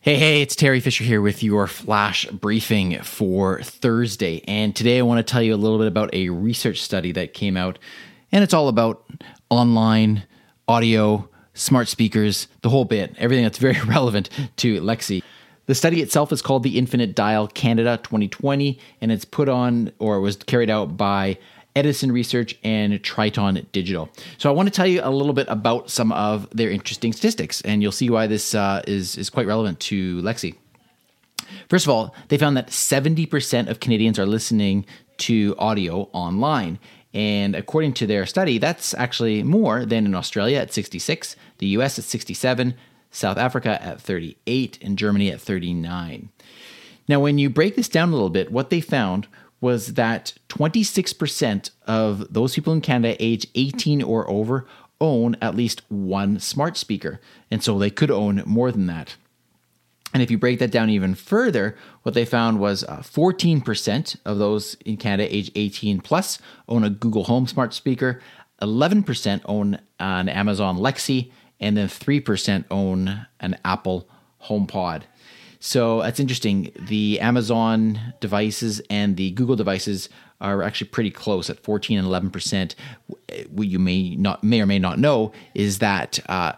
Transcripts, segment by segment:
Hey, hey, it's Terry Fisher here with your flash briefing for Thursday. And today I want to tell you a little bit about a research study that came out, and it's all about online audio, smart speakers, the whole bit, everything that's very relevant to Alexa. The study itself is called the Infinite Dial Canada 2020, and it's put on or was carried out by Edison Research and Triton Digital. So I want to tell you a little bit about some of their interesting statistics, and you'll see why this uh, is is quite relevant to Alexa. First of all, they found that 70% of Canadians are listening to audio online. And according to their study, that's actually more than in Australia at 66, the US at 67, South Africa at 38, and Germany at 39. Now, when you break this down a little bit, what they found was that 26% of those people in Canada age 18 or over own at least one smart speaker. And so they could own more than that. And if you break that down even further, what they found was uh, 14% of those in Canada age 18 plus own a Google Home smart speaker, 11% own an Amazon Alexa, and then 3% own an Apple HomePod. So that's interesting. The Amazon devices and the Google devices are actually pretty close at 14 and 11 percent. What you may not may or may not know is that uh,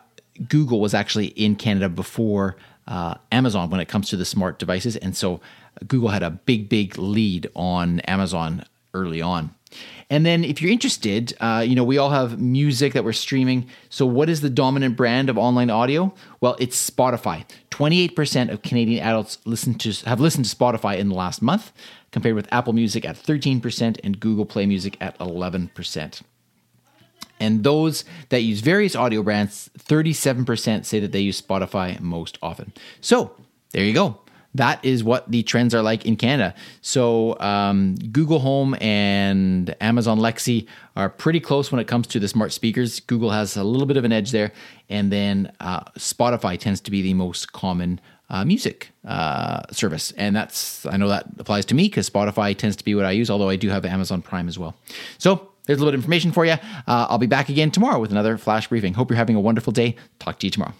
Google was actually in Canada before uh, Amazon when it comes to the smart devices, and so Google had a big, big lead on Amazon early on. And then, if you're interested, uh, you know, we all have music that we're streaming. So, what is the dominant brand of online audio? Well, it's Spotify. 28% of Canadian adults listen to have listened to Spotify in the last month, compared with Apple Music at 13% and Google Play Music at 11%. And those that use various audio brands, 37% say that they use Spotify most often. So, there you go that is what the trends are like in Canada. So um, Google Home and Amazon Alexa are pretty close when it comes to the smart speakers. Google has a little bit of an edge there, and then uh, Spotify tends to be the most common uh, music uh, service, and that's I know that applies to me because Spotify tends to be what I use. Although I do have Amazon Prime as well. So. There's a little bit of information for you. Uh, I'll be back again tomorrow with another flash briefing. Hope you're having a wonderful day. Talk to you tomorrow.